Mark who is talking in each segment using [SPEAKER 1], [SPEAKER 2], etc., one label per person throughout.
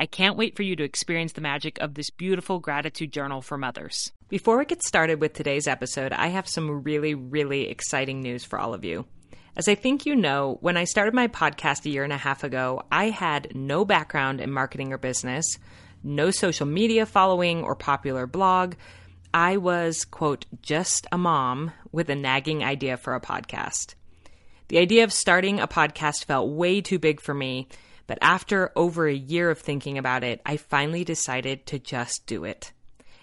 [SPEAKER 1] I can't wait for you to experience the magic of this beautiful gratitude journal for mothers. Before we get started with today's episode, I have some really, really exciting news for all of you. As I think you know, when I started my podcast a year and a half ago, I had no background in marketing or business, no social media following or popular blog. I was, quote, just a mom with a nagging idea for a podcast. The idea of starting a podcast felt way too big for me but after over a year of thinking about it, I finally decided to just do it.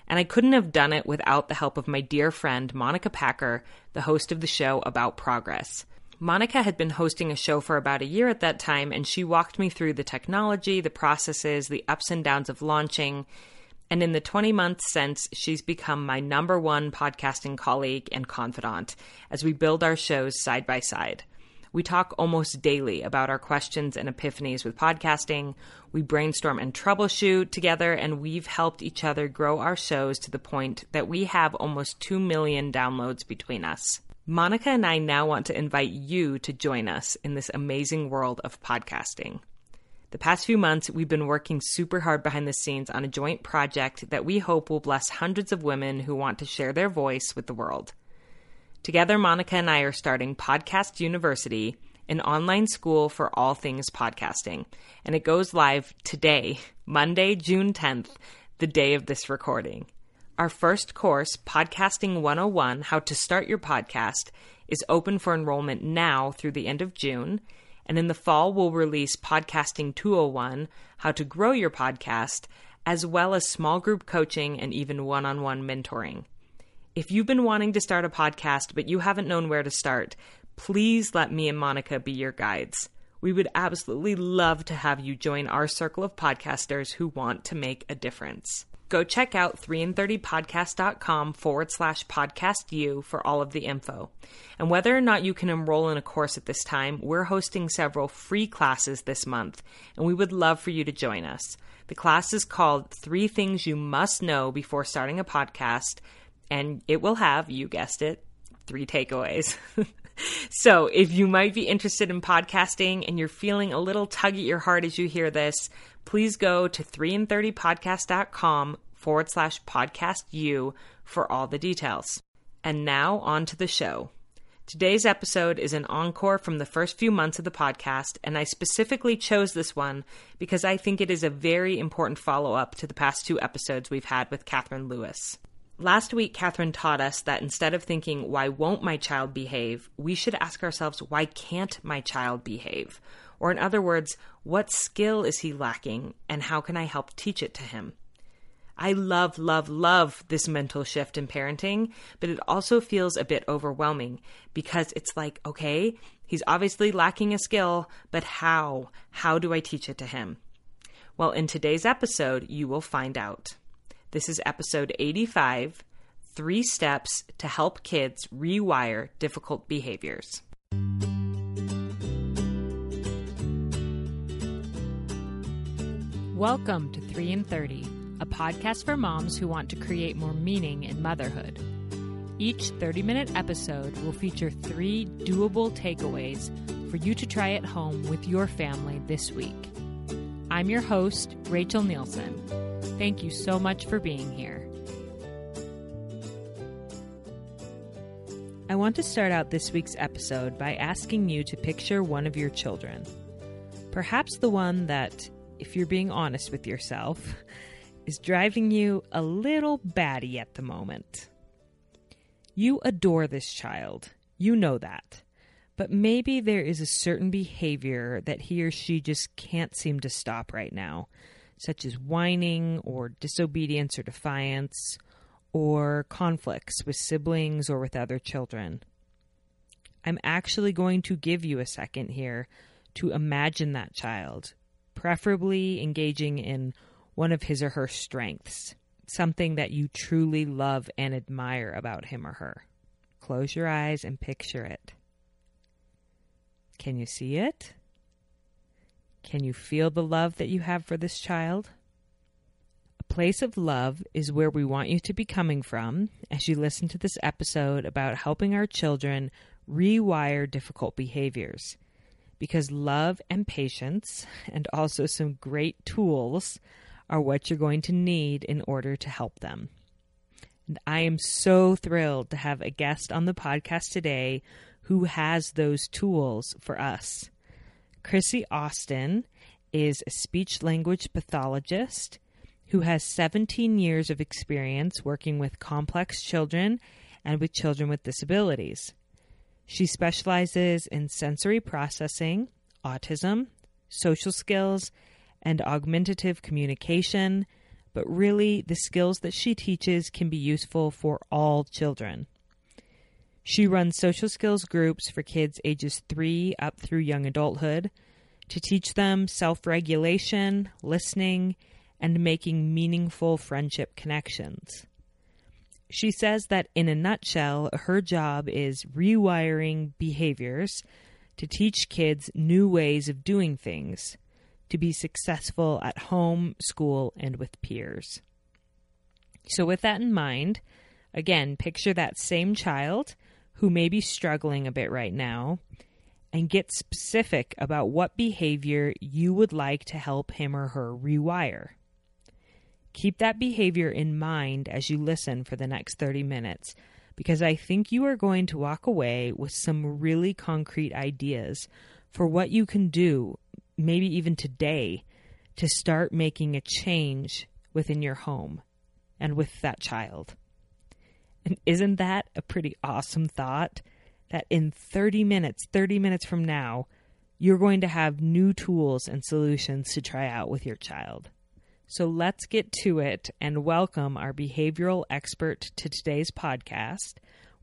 [SPEAKER 1] And I couldn't have done it without the help of my dear friend, Monica Packer, the host of the show About Progress. Monica had been hosting a show for about a year at that time, and she walked me through the technology, the processes, the ups and downs of launching. And in the 20 months since, she's become my number one podcasting colleague and confidant as we build our shows side by side. We talk almost daily about our questions and epiphanies with podcasting. We brainstorm and troubleshoot together, and we've helped each other grow our shows to the point that we have almost 2 million downloads between us. Monica and I now want to invite you to join us in this amazing world of podcasting. The past few months, we've been working super hard behind the scenes on a joint project that we hope will bless hundreds of women who want to share their voice with the world. Together, Monica and I are starting Podcast University, an online school for all things podcasting. And it goes live today, Monday, June 10th, the day of this recording. Our first course, Podcasting 101 How to Start Your Podcast, is open for enrollment now through the end of June. And in the fall, we'll release Podcasting 201 How to Grow Your Podcast, as well as small group coaching and even one on one mentoring. If you've been wanting to start a podcast but you haven't known where to start, please let me and Monica be your guides. We would absolutely love to have you join our circle of podcasters who want to make a difference. Go check out 3in30podcast.com forward slash podcast you for all of the info. And whether or not you can enroll in a course at this time, we're hosting several free classes this month, and we would love for you to join us. The class is called Three Things You Must Know Before Starting a Podcast and it will have, you guessed it, three takeaways. so, if you might be interested in podcasting and you're feeling a little tug at your heart as you hear this, please go to 3in30podcast.com forward slash podcast you for all the details. And now on to the show. Today's episode is an encore from the first few months of the podcast, and I specifically chose this one because I think it is a very important follow up to the past two episodes we've had with Katherine Lewis. Last week, Katherine taught us that instead of thinking, why won't my child behave, we should ask ourselves, why can't my child behave? Or, in other words, what skill is he lacking and how can I help teach it to him? I love, love, love this mental shift in parenting, but it also feels a bit overwhelming because it's like, okay, he's obviously lacking a skill, but how? How do I teach it to him? Well, in today's episode, you will find out. This is episode 85 Three Steps to Help Kids Rewire Difficult Behaviors. Welcome to 3 in 30, a podcast for moms who want to create more meaning in motherhood. Each 30 minute episode will feature three doable takeaways for you to try at home with your family this week. I'm your host, Rachel Nielson. Thank you so much for being here. I want to start out this week's episode by asking you to picture one of your children. Perhaps the one that if you're being honest with yourself, is driving you a little batty at the moment. You adore this child. You know that. But maybe there is a certain behavior that he or she just can't seem to stop right now, such as whining or disobedience or defiance, or conflicts with siblings or with other children. I'm actually going to give you a second here to imagine that child, preferably engaging in one of his or her strengths, something that you truly love and admire about him or her. Close your eyes and picture it. Can you see it? Can you feel the love that you have for this child? A place of love is where we want you to be coming from as you listen to this episode about helping our children rewire difficult behaviors. Because love and patience, and also some great tools, are what you're going to need in order to help them. And I am so thrilled to have a guest on the podcast today who has those tools for us. Chrissy Austin is a speech language pathologist who has 17 years of experience working with complex children and with children with disabilities. She specializes in sensory processing, autism, social skills, and augmentative communication, but really the skills that she teaches can be useful for all children. She runs social skills groups for kids ages 3 up through young adulthood to teach them self regulation, listening, and making meaningful friendship connections. She says that in a nutshell, her job is rewiring behaviors to teach kids new ways of doing things to be successful at home, school, and with peers. So, with that in mind, again, picture that same child who may be struggling a bit right now and get specific about what behavior you would like to help him or her rewire. Keep that behavior in mind as you listen for the next 30 minutes because I think you are going to walk away with some really concrete ideas for what you can do, maybe even today, to start making a change within your home and with that child. And isn't that a pretty awesome thought? That in 30 minutes, 30 minutes from now, you're going to have new tools and solutions to try out with your child. So let's get to it and welcome our behavioral expert to today's podcast.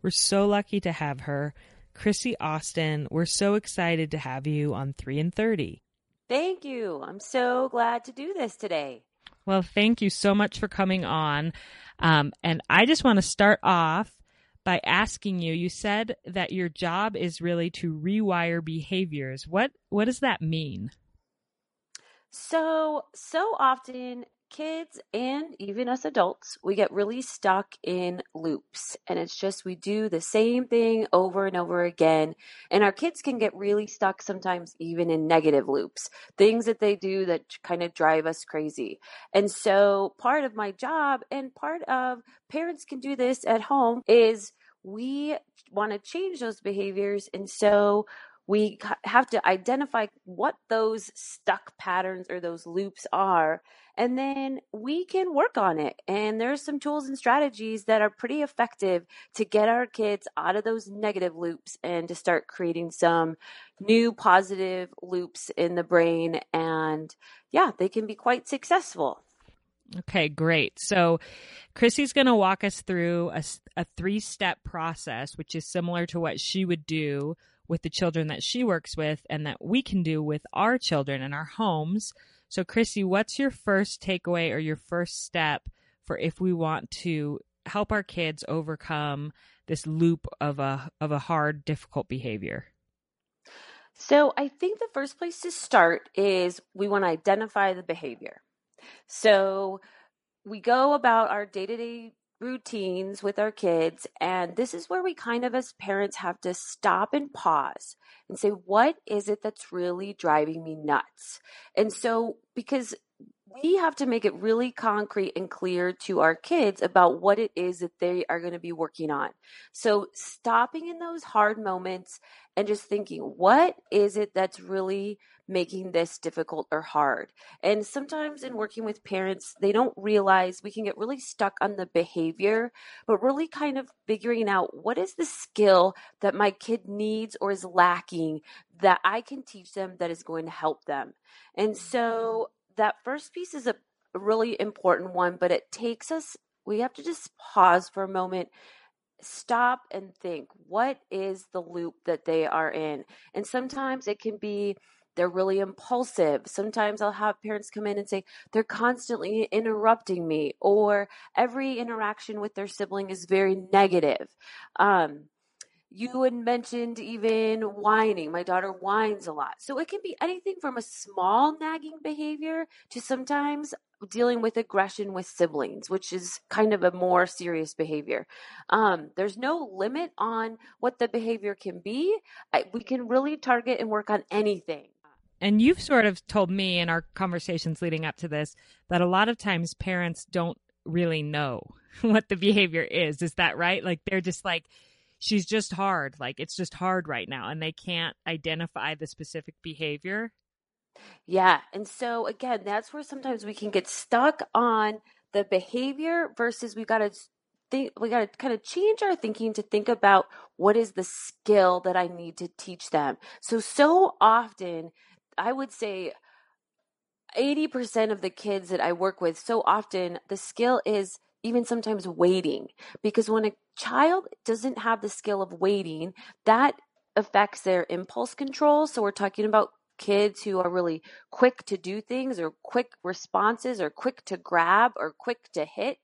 [SPEAKER 1] We're so lucky to have her, Chrissy Austin. We're so excited to have you on 3 in 30.
[SPEAKER 2] Thank you. I'm so glad to do this today.
[SPEAKER 1] Well, thank you so much for coming on. Um, and I just want to start off by asking you you said that your job is really to rewire behaviors. What what does that mean?
[SPEAKER 2] So, so often kids and even us adults, we get really stuck in loops. And it's just we do the same thing over and over again. And our kids can get really stuck sometimes even in negative loops, things that they do that kind of drive us crazy. And so part of my job and part of parents can do this at home is we want to change those behaviors. And so we have to identify what those stuck patterns or those loops are and then we can work on it and there's some tools and strategies that are pretty effective to get our kids out of those negative loops and to start creating some new positive loops in the brain and yeah they can be quite successful
[SPEAKER 1] Okay, great. So, Chrissy's going to walk us through a, a three step process, which is similar to what she would do with the children that she works with and that we can do with our children in our homes. So, Chrissy, what's your first takeaway or your first step for if we want to help our kids overcome this loop of a of a hard, difficult behavior?
[SPEAKER 2] So, I think the first place to start is we want to identify the behavior. So, we go about our day to day routines with our kids. And this is where we kind of, as parents, have to stop and pause and say, what is it that's really driving me nuts? And so, because we have to make it really concrete and clear to our kids about what it is that they are going to be working on. So, stopping in those hard moments and just thinking, what is it that's really making this difficult or hard? And sometimes in working with parents, they don't realize we can get really stuck on the behavior, but really kind of figuring out what is the skill that my kid needs or is lacking that I can teach them that is going to help them. And so that first piece is a really important one, but it takes us, we have to just pause for a moment, stop and think what is the loop that they are in? And sometimes it can be, they're really impulsive. Sometimes I'll have parents come in and say, they're constantly interrupting me, or every interaction with their sibling is very negative. Um, you had mentioned even whining. My daughter whines a lot. So it can be anything from a small nagging behavior to sometimes dealing with aggression with siblings, which is kind of a more serious behavior. Um, there's no limit on what the behavior can be. I, we can really target and work on anything.
[SPEAKER 1] And you've sort of told me in our conversations leading up to this that a lot of times parents don't really know what the behavior is. Is that right? Like they're just like, she's just hard. Like it's just hard right now. And they can't identify the specific behavior.
[SPEAKER 2] Yeah. And so, again, that's where sometimes we can get stuck on the behavior versus we've got to think, we got to kind of change our thinking to think about what is the skill that I need to teach them. So, so often, I would say 80% of the kids that I work with, so often the skill is even sometimes waiting because when a child doesn't have the skill of waiting that affects their impulse control. So we're talking about kids who are really quick to do things or quick responses or quick to grab or quick to hit.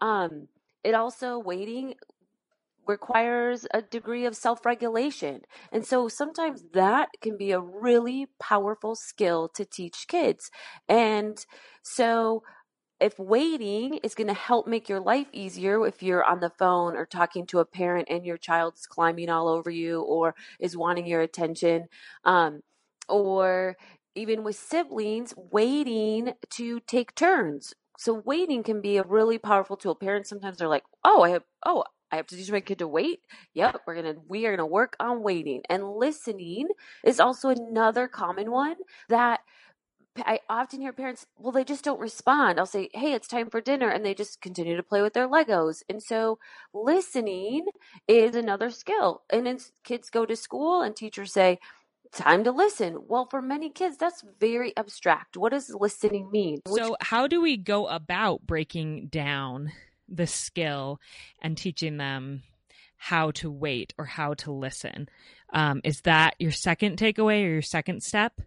[SPEAKER 2] Um, it also waiting requires a degree of self-regulation. And so sometimes that can be a really powerful skill to teach kids. And so if waiting is going to help make your life easier if you're on the phone or talking to a parent and your child's climbing all over you or is wanting your attention um, or even with siblings waiting to take turns so waiting can be a really powerful tool parents sometimes are like oh i have oh I have to teach my kid to wait. Yep, we're gonna we are gonna work on waiting. And listening is also another common one that I often hear parents, well, they just don't respond. I'll say, hey, it's time for dinner. And they just continue to play with their Legos. And so listening is another skill. And kids go to school and teachers say, time to listen. Well, for many kids, that's very abstract. What does listening mean?
[SPEAKER 1] Which- so, how do we go about breaking down the skill and teaching them how to wait or how to listen? Um, is that your second takeaway or your second step?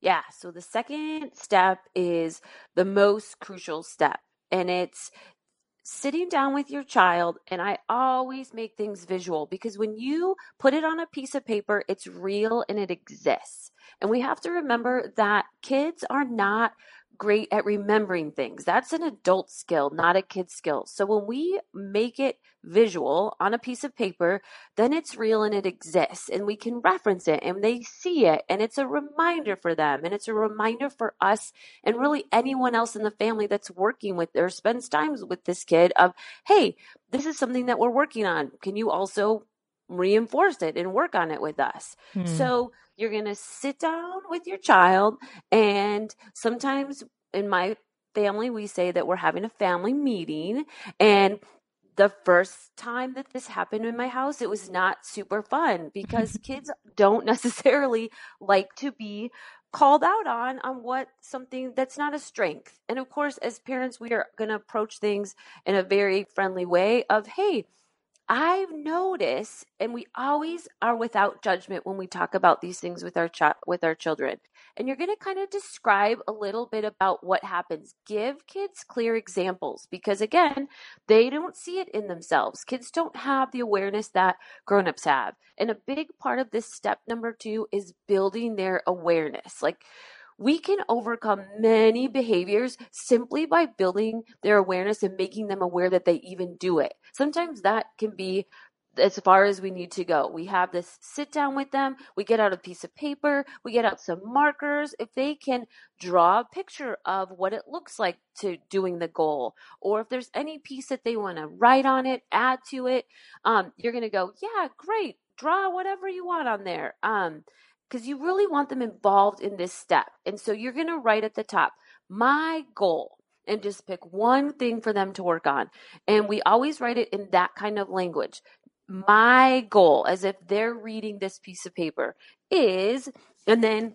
[SPEAKER 2] Yeah. So the second step is the most crucial step, and it's sitting down with your child. And I always make things visual because when you put it on a piece of paper, it's real and it exists. And we have to remember that kids are not great at remembering things. That's an adult skill, not a kid skill. So when we make it visual on a piece of paper, then it's real and it exists and we can reference it and they see it and it's a reminder for them and it's a reminder for us and really anyone else in the family that's working with or spends times with this kid of, hey, this is something that we're working on. Can you also reinforce it and work on it with us? Hmm. So you're going to sit down with your child and sometimes in my family we say that we're having a family meeting and the first time that this happened in my house, it was not super fun because kids don't necessarily like to be called out on on what something that's not a strength. And of course, as parents, we are going to approach things in a very friendly way of, hey, I've noticed, and we always are without judgment when we talk about these things with our ch- with our children. And you're going to kind of describe a little bit about what happens. Give kids clear examples because again, they don't see it in themselves. Kids don't have the awareness that grown-ups have. And a big part of this step number 2 is building their awareness. Like we can overcome many behaviors simply by building their awareness and making them aware that they even do it. Sometimes that can be as far as we need to go. We have this sit down with them. We get out a piece of paper. We get out some markers. If they can draw a picture of what it looks like to doing the goal, or if there's any piece that they want to write on it, add to it, um, you're going to go, yeah, great. Draw whatever you want on there. Um, because you really want them involved in this step. And so you're going to write at the top, my goal and just pick one thing for them to work on. And we always write it in that kind of language my goal, as if they're reading this piece of paper, is, and then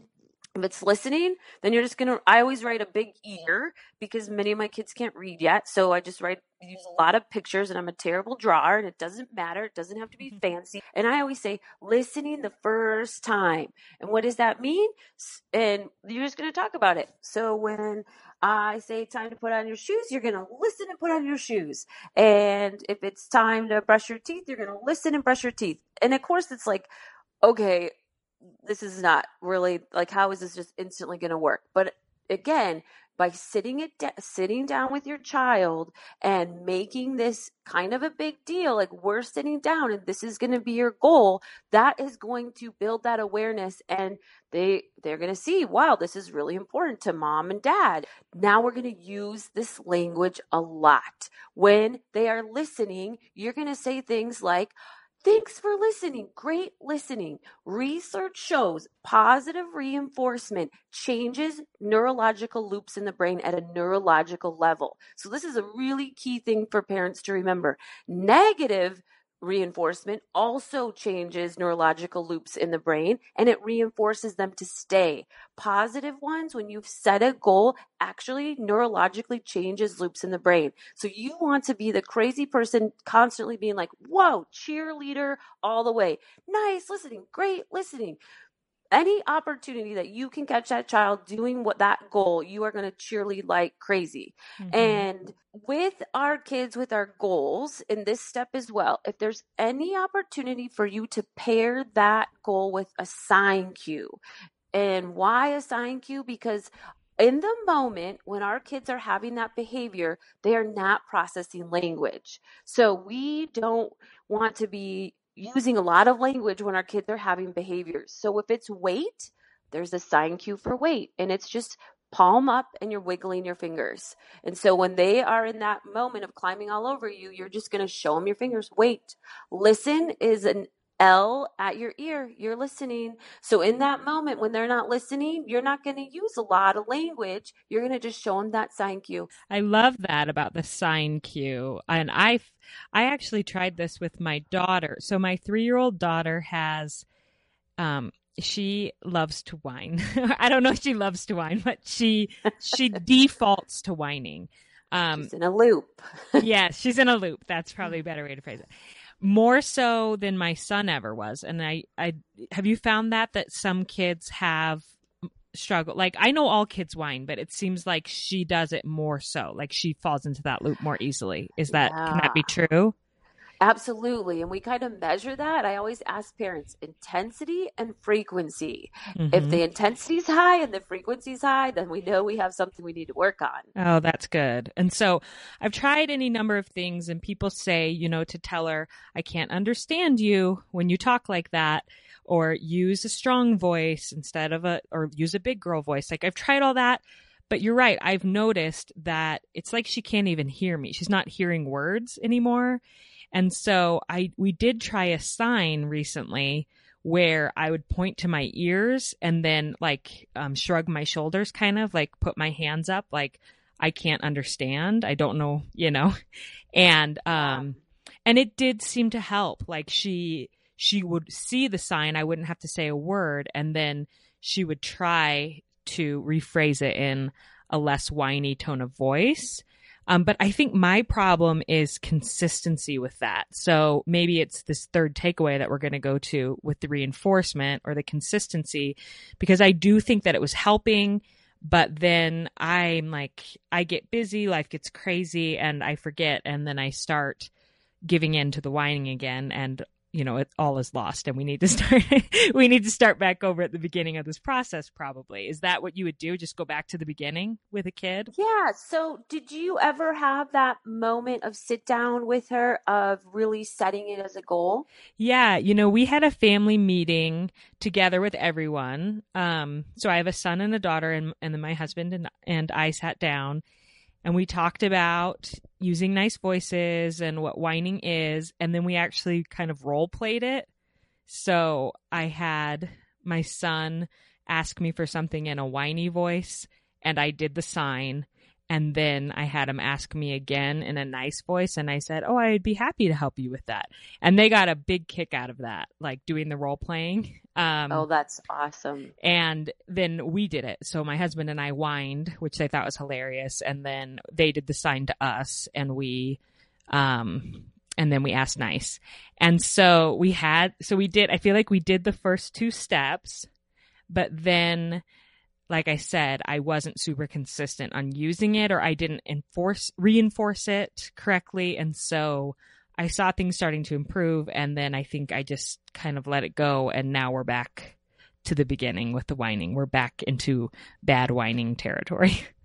[SPEAKER 2] if it's listening, then you're just gonna. I always write a big ear because many of my kids can't read yet, so I just write use a lot of pictures, and I'm a terrible drawer, and it doesn't matter. It doesn't have to be mm-hmm. fancy. And I always say listening the first time, and what does that mean? And you're just gonna talk about it. So when I say time to put on your shoes, you're going to listen and put on your shoes. And if it's time to brush your teeth, you're going to listen and brush your teeth. And of course, it's like, okay, this is not really like, how is this just instantly going to work? But again, by sitting it da- sitting down with your child and making this kind of a big deal like we're sitting down and this is going to be your goal that is going to build that awareness and they they're going to see wow this is really important to mom and dad now we're going to use this language a lot when they are listening you're going to say things like Thanks for listening. Great listening. Research shows positive reinforcement changes neurological loops in the brain at a neurological level. So, this is a really key thing for parents to remember. Negative reinforcement also changes neurological loops in the brain and it reinforces them to stay. Positive ones, when you've set a goal, actually neurologically changes loops in the brain. So you want to be the crazy person constantly being like, whoa, cheerleader all the way. Nice listening, great listening any opportunity that you can catch that child doing what that goal, you are going to cheerlead like crazy. Mm-hmm. And with our kids, with our goals in this step as well, if there's any opportunity for you to pair that goal with a sign cue, and why a sign cue? Because in the moment when our kids are having that behavior, they are not processing language. So we don't want to be using a lot of language when our kids are having behaviors. So if it's wait, there's a sign cue for wait, and it's just palm up and you're wiggling your fingers. And so when they are in that moment of climbing all over you, you're just going to show them your fingers. Wait. Listen is an L at your ear. You're listening. So in that moment when they're not listening, you're not going to use a lot of language. You're going to just show them that sign cue.
[SPEAKER 1] I love that about the sign cue. And I I actually tried this with my daughter. So my 3-year-old daughter has um she loves to whine. I don't know if she loves to whine, but she she defaults to whining.
[SPEAKER 2] Um, she's in a loop.
[SPEAKER 1] yes, she's in a loop. That's probably a better way to phrase it more so than my son ever was. And I, I have you found that that some kids have struggle like i know all kids whine but it seems like she does it more so like she falls into that loop more easily is that yeah. can that be true
[SPEAKER 2] Absolutely. And we kind of measure that. I always ask parents intensity and frequency. Mm-hmm. If the intensity is high and the frequency is high, then we know we have something we need to work on.
[SPEAKER 1] Oh, that's good. And so I've tried any number of things, and people say, you know, to tell her, I can't understand you when you talk like that, or use a strong voice instead of a, or use a big girl voice. Like I've tried all that. But you're right. I've noticed that it's like she can't even hear me. She's not hearing words anymore. And so I we did try a sign recently where I would point to my ears and then like um, shrug my shoulders, kind of like put my hands up, like I can't understand. I don't know, you know, and um, and it did seem to help. Like she she would see the sign, I wouldn't have to say a word, and then she would try to rephrase it in a less whiny tone of voice. Um, but I think my problem is consistency with that. So maybe it's this third takeaway that we're going to go to with the reinforcement or the consistency, because I do think that it was helping. But then I'm like, I get busy, life gets crazy, and I forget. And then I start giving in to the whining again. And you know, it all is lost and we need to start we need to start back over at the beginning of this process probably. Is that what you would do? Just go back to the beginning with a kid?
[SPEAKER 2] Yeah. So did you ever have that moment of sit down with her of really setting it as a goal?
[SPEAKER 1] Yeah, you know, we had a family meeting together with everyone. Um so I have a son and a daughter and and then my husband and and I sat down and we talked about using nice voices and what whining is and then we actually kind of role played it. So i had my son ask me for something in a whiny voice and i did the sign and then I had him ask me again in a nice voice. And I said, Oh, I'd be happy to help you with that. And they got a big kick out of that, like doing the role playing.
[SPEAKER 2] Um, oh, that's awesome.
[SPEAKER 1] And then we did it. So my husband and I whined, which they thought was hilarious. And then they did the sign to us and we, um, and then we asked nice. And so we had, so we did, I feel like we did the first two steps, but then like I said, I wasn't super consistent on using it or I didn't enforce reinforce it correctly and so I saw things starting to improve and then I think I just kind of let it go and now we're back to the beginning with the whining. We're back into bad whining territory.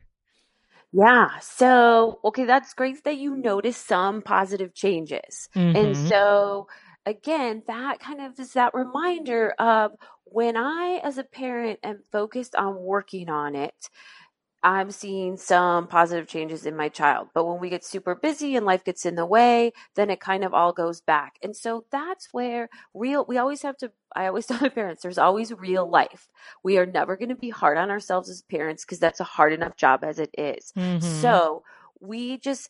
[SPEAKER 2] Yeah. So, okay, that's great that you noticed some positive changes. Mm-hmm. And so again, that kind of is that reminder of when I, as a parent, am focused on working on it, I'm seeing some positive changes in my child. But when we get super busy and life gets in the way, then it kind of all goes back. And so that's where real, we always have to, I always tell my parents, there's always real life. We are never going to be hard on ourselves as parents because that's a hard enough job as it is. Mm-hmm. So we just,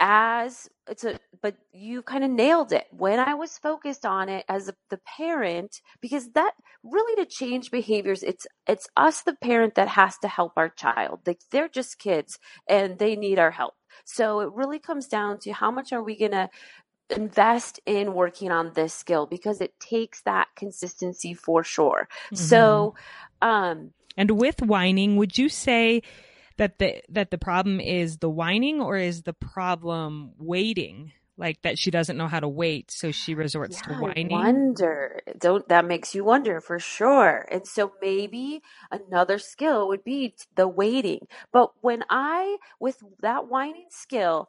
[SPEAKER 2] as it's a but you kind of nailed it. When i was focused on it as a, the parent because that really to change behaviors it's it's us the parent that has to help our child. Like they're just kids and they need our help. So it really comes down to how much are we going to invest in working on this skill because it takes that consistency for sure. Mm-hmm. so um
[SPEAKER 1] and with whining would you say that the that the problem is the whining or is the problem waiting? Like that she doesn't know how to wait so she resorts yeah, to whining?
[SPEAKER 2] I wonder. Don't that makes you wonder for sure. And so maybe another skill would be the waiting. But when i with that whining skill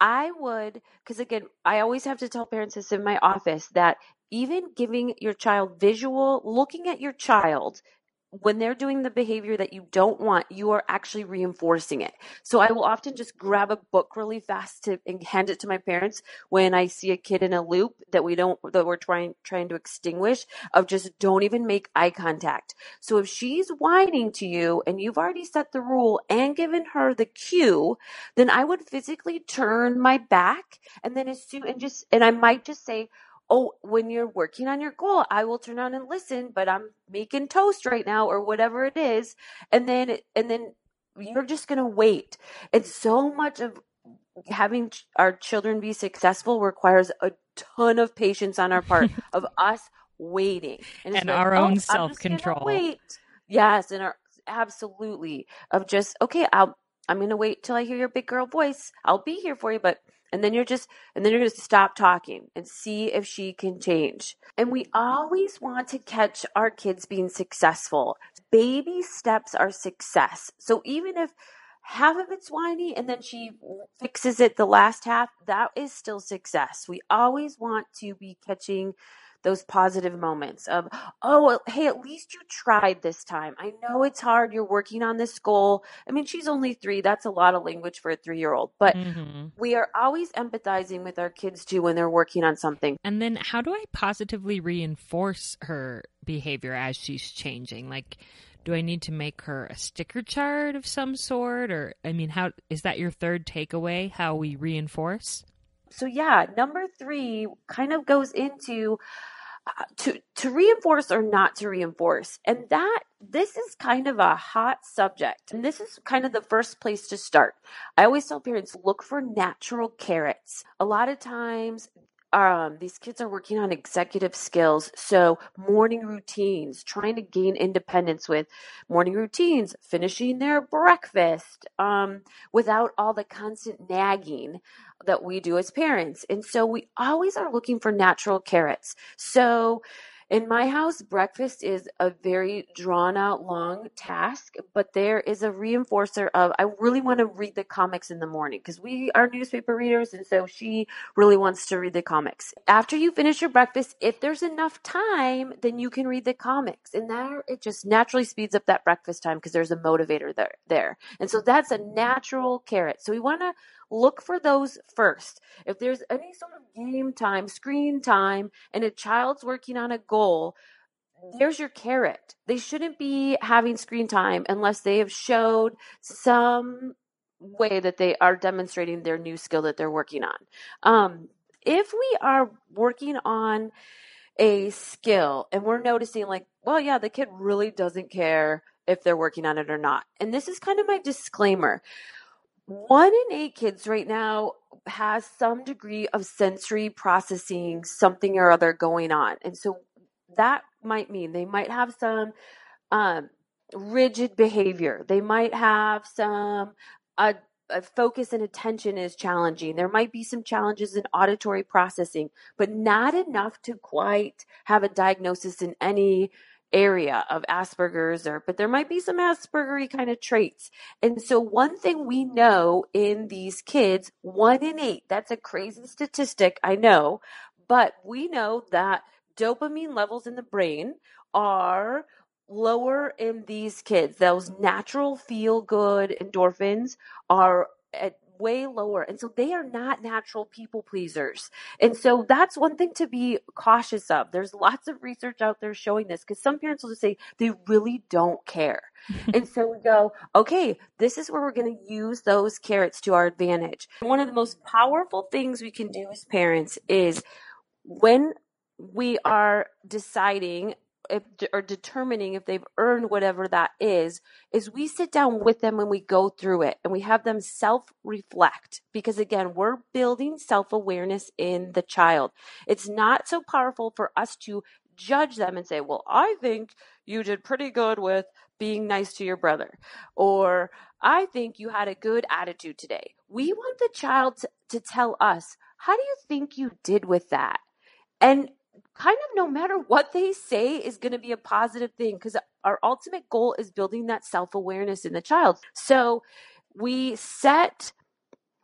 [SPEAKER 2] i would because again i always have to tell parents this in my office that even giving your child visual looking at your child when they're doing the behavior that you don't want, you are actually reinforcing it. So I will often just grab a book really fast to and hand it to my parents when I see a kid in a loop that we don't that we're trying trying to extinguish of just don't even make eye contact. So if she's whining to you and you've already set the rule and given her the cue, then I would physically turn my back and then as soon and just and I might just say oh, when you're working on your goal, I will turn on and listen, but I'm making toast right now or whatever it is. And then, and then you're just going to wait. And so much of having our children be successful requires a ton of patience on our part of us waiting
[SPEAKER 1] and, and our like, own oh, self control.
[SPEAKER 2] Wait. Yes. And our, absolutely of just, okay, I'll, I'm going to wait till I hear your big girl voice. I'll be here for you, but and then you're just and then you're going to stop talking and see if she can change. And we always want to catch our kids being successful. Baby steps are success. So even if half of it's whiny and then she fixes it the last half that is still success. We always want to be catching those positive moments of, oh, well, hey, at least you tried this time. I know it's hard. You're working on this goal. I mean, she's only three. That's a lot of language for a three year old, but mm-hmm. we are always empathizing with our kids too when they're working on something.
[SPEAKER 1] And then how do I positively reinforce her behavior as she's changing? Like, do I need to make her a sticker chart of some sort? Or, I mean, how is that your third takeaway? How we reinforce?
[SPEAKER 2] So yeah, number three kind of goes into uh, to to reinforce or not to reinforce and that this is kind of a hot subject and this is kind of the first place to start i always tell parents look for natural carrots a lot of times um, these kids are working on executive skills. So, morning routines, trying to gain independence with morning routines, finishing their breakfast um, without all the constant nagging that we do as parents. And so, we always are looking for natural carrots. So, in my house, breakfast is a very drawn out long task, but there is a reinforcer of I really want to read the comics in the morning because we are newspaper readers, and so she really wants to read the comics. After you finish your breakfast, if there's enough time, then you can read the comics, and there it just naturally speeds up that breakfast time because there's a motivator there there, and so that's a natural carrot. So we want to look for those first. If there's any sort of game time, screen time, and a child's working on a goal, there's your carrot. They shouldn't be having screen time unless they have showed some way that they are demonstrating their new skill that they're working on. Um, if we are working on a skill and we're noticing, like, well, yeah, the kid really doesn't care if they're working on it or not. And this is kind of my disclaimer one in eight kids right now has some degree of sensory processing, something or other going on. And so that might mean they might have some um, rigid behavior. They might have some uh, focus and attention is challenging. There might be some challenges in auditory processing, but not enough to quite have a diagnosis in any area of Asperger's or but there might be some Aspergery kind of traits. And so one thing we know in these kids, one in eight, that's a crazy statistic, I know, but we know that dopamine levels in the brain are lower in these kids. Those natural feel good endorphins are at way lower. And so they are not natural people pleasers. And so that's one thing to be cautious of. There's lots of research out there showing this because some parents will just say they really don't care. and so we go, okay, this is where we're going to use those carrots to our advantage. One of the most powerful things we can do as parents is when we are deciding if, or determining if they've earned whatever that is, is we sit down with them when we go through it and we have them self reflect. Because again, we're building self awareness in the child. It's not so powerful for us to judge them and say, well, I think you did pretty good with being nice to your brother. Or I think you had a good attitude today. We want the child to, to tell us, how do you think you did with that? And kind of no matter what they say is going to be a positive thing because our ultimate goal is building that self awareness in the child. So we set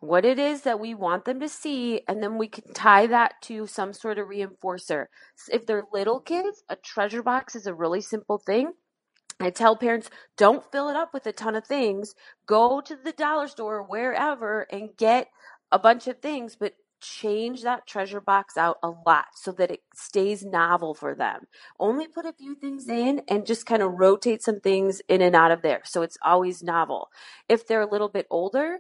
[SPEAKER 2] what it is that we want them to see, and then we can tie that to some sort of reinforcer. If they're little kids, a treasure box is a really simple thing. I tell parents don't fill it up with a ton of things. Go to the dollar store, wherever, and get a bunch of things, but change that treasure box out a lot so that it stays novel for them. Only put a few things in and just kind of rotate some things in and out of there so it's always novel. If they're a little bit older,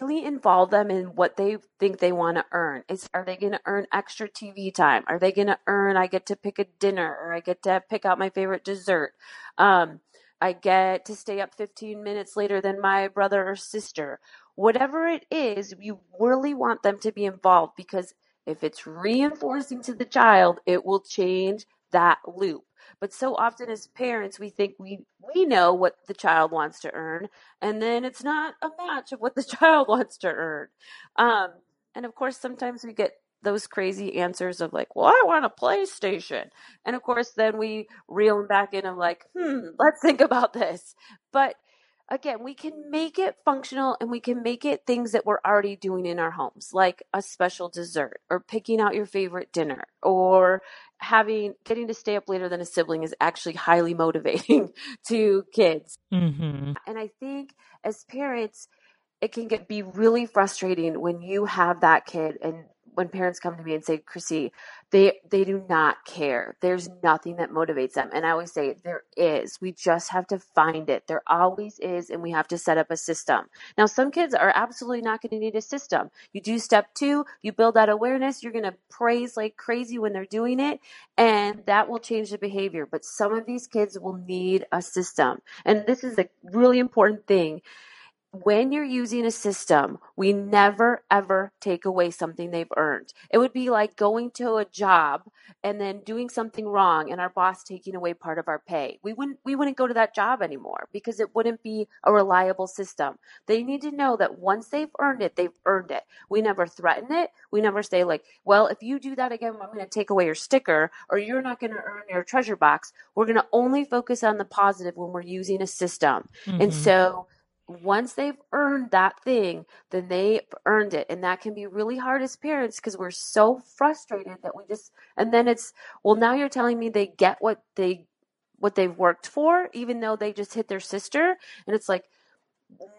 [SPEAKER 2] really involve them in what they think they want to earn. Is are they going to earn extra TV time? Are they going to earn I get to pick a dinner or I get to pick out my favorite dessert? Um, I get to stay up 15 minutes later than my brother or sister whatever it is, you really want them to be involved because if it's reinforcing to the child, it will change that loop. But so often as parents, we think we we know what the child wants to earn, and then it's not a match of what the child wants to earn. Um, and of course, sometimes we get those crazy answers of like, well, I want a PlayStation. And of course, then we reel them back in of like, hmm, let's think about this. But again, we can make it functional and we can make it things that we're already doing in our homes, like a special dessert or picking out your favorite dinner or having getting to stay up later than a sibling is actually highly motivating to kids. Mm-hmm. And I think as parents, it can get be really frustrating when you have that kid and when parents come to me and say, Chrissy, they they do not care. There's nothing that motivates them. And I always say there is. We just have to find it. There always is, and we have to set up a system. Now, some kids are absolutely not going to need a system. You do step two, you build that awareness, you're going to praise like crazy when they're doing it, and that will change the behavior. But some of these kids will need a system. And this is a really important thing when you're using a system, we never ever take away something they've earned. It would be like going to a job and then doing something wrong and our boss taking away part of our pay. We wouldn't we wouldn't go to that job anymore because it wouldn't be a reliable system. They need to know that once they've earned it, they've earned it. We never threaten it. We never say like, "Well, if you do that again, I'm going to take away your sticker or you're not going to earn your treasure box." We're going to only focus on the positive when we're using a system. Mm-hmm. And so once they've earned that thing, then they've earned it. And that can be really hard as parents because we're so frustrated that we just, and then it's, well, now you're telling me they get what they, what they've worked for, even though they just hit their sister. And it's like,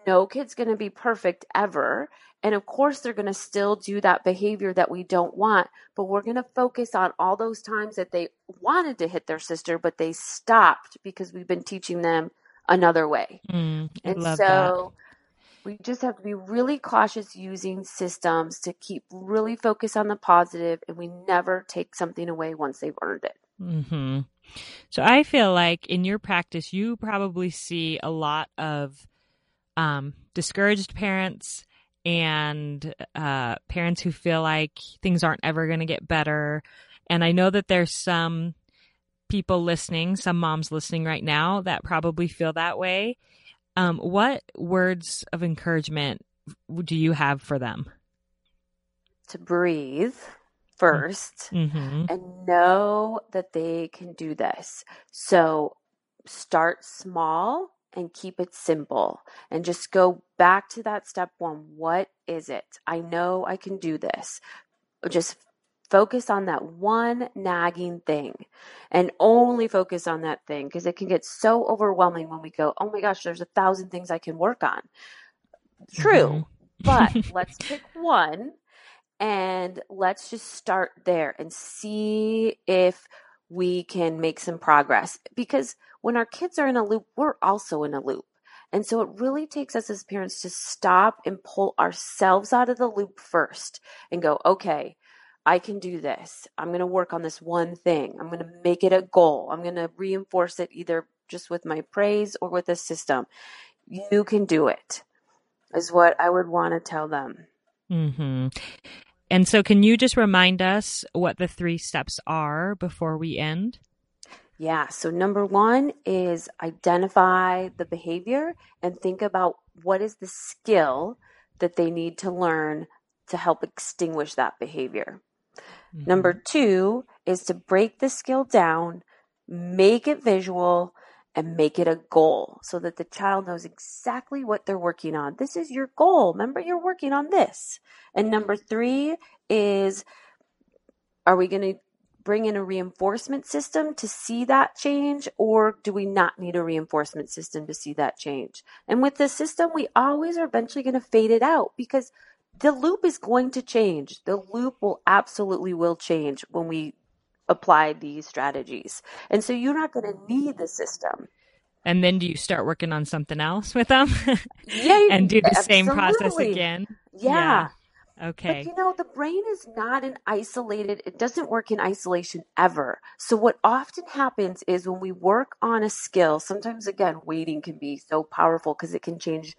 [SPEAKER 2] no kid's going to be perfect ever. And of course, they're going to still do that behavior that we don't want, but we're going to focus on all those times that they wanted to hit their sister, but they stopped because we've been teaching them another way.
[SPEAKER 1] Mm,
[SPEAKER 2] and
[SPEAKER 1] so
[SPEAKER 2] that. we just have to be really cautious using systems to keep really focused on the positive and we never take something away once they've earned it.
[SPEAKER 1] Mm-hmm. So I feel like in your practice, you probably see a lot of um, discouraged parents and uh, parents who feel like things aren't ever going to get better. And I know that there's some people listening, some moms listening right now that probably feel that way. Um, what words of encouragement do you have for them?
[SPEAKER 2] To breathe 1st
[SPEAKER 1] mm-hmm.
[SPEAKER 2] and know that they can do this. So start small and keep it simple and just go back to that step one. What is it? I know I can do this. Just focus on that one nagging thing and only focus on that thing because it can get so overwhelming when we go, oh my gosh, there's a thousand things I can work on. True, mm-hmm. but let's pick one and let's just start there and see if we can make some progress because when our kids are in a loop, we're also in a loop. And so it really takes us as parents to stop and pull ourselves out of the loop first and go, okay, I can do this. I'm going to work on this one thing. I'm going to make it a goal. I'm going to reinforce it either just with my praise or with a system. You can do it, is what I would want to tell them.
[SPEAKER 1] Mm-hmm. And so, can you just remind us what the three steps are before we end?
[SPEAKER 2] Yeah. So, number one is identify the behavior and think about what is the skill that they need to learn to help extinguish that behavior. Mm-hmm. Number two is to break the skill down, make it visual, and make it a goal so that the child knows exactly what they're working on. This is your goal. Remember, you're working on this. And number three is are we going to bring in a reinforcement system to see that change, or do we not need a reinforcement system to see that change? And with the system, we always are eventually going to fade it out because the loop is going to change. The loop will absolutely will change when we apply these strategies. And so you're not going to need the system.
[SPEAKER 1] And then do you start working on something else with them?
[SPEAKER 2] Yeah.
[SPEAKER 1] and do the absolutely. same process again?
[SPEAKER 2] Yeah.
[SPEAKER 1] yeah. Okay.
[SPEAKER 2] But you know, the brain is not an isolated, it doesn't work in isolation ever. So, what often happens is when we work on a skill, sometimes again, waiting can be so powerful because it can change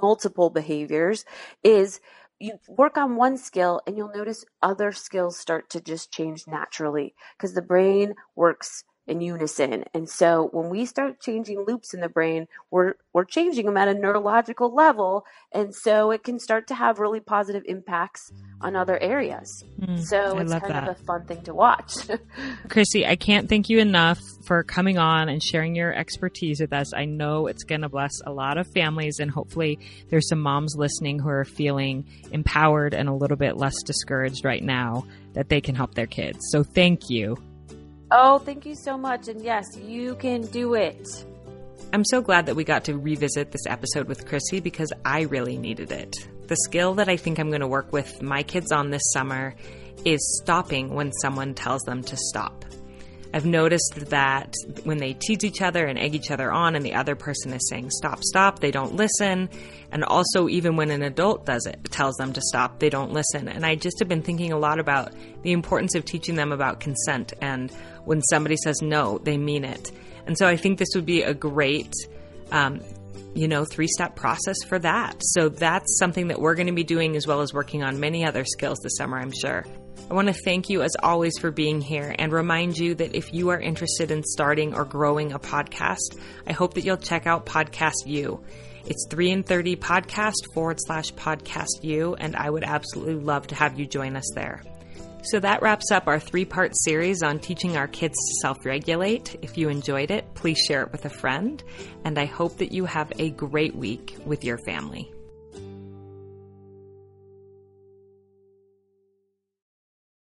[SPEAKER 2] multiple behaviors, is you work on one skill and you'll notice other skills start to just change naturally because the brain works in unison. And so when we start changing loops in the brain, we're we're changing them at a neurological level, and so it can start to have really positive impacts on other areas. Mm, so I it's kind that. of a fun thing to watch.
[SPEAKER 1] Chrissy, I can't thank you enough for coming on and sharing your expertise with us. I know it's going to bless a lot of families, and hopefully, there's some moms listening who are feeling empowered and a little bit less discouraged right now that they can help their kids. So thank you.
[SPEAKER 2] Oh, thank you so much. And yes, you can do it.
[SPEAKER 1] I'm so glad that we got to revisit this episode with Chrissy because I really needed it. The skill that I think I'm going to work with my kids on this summer is stopping when someone tells them to stop. I've noticed that when they tease each other and egg each other on, and the other person is saying stop, stop, they don't listen. And also, even when an adult does it, tells them to stop, they don't listen. And I just have been thinking a lot about the importance of teaching them about consent. And when somebody says no, they mean it. And so I think this would be a great um, you know, three step process for that. So that's something that we're going to be doing as well as working on many other skills this summer, I'm sure. I want to thank you as always for being here and remind you that if you are interested in starting or growing a podcast, I hope that you'll check out Podcast You. It's 3 in 30 podcast forward slash podcast you, and I would absolutely love to have you join us there. So that wraps up our three part series on teaching our kids to self regulate. If you enjoyed it, please share it with a friend, and I hope that you have a great week with your family.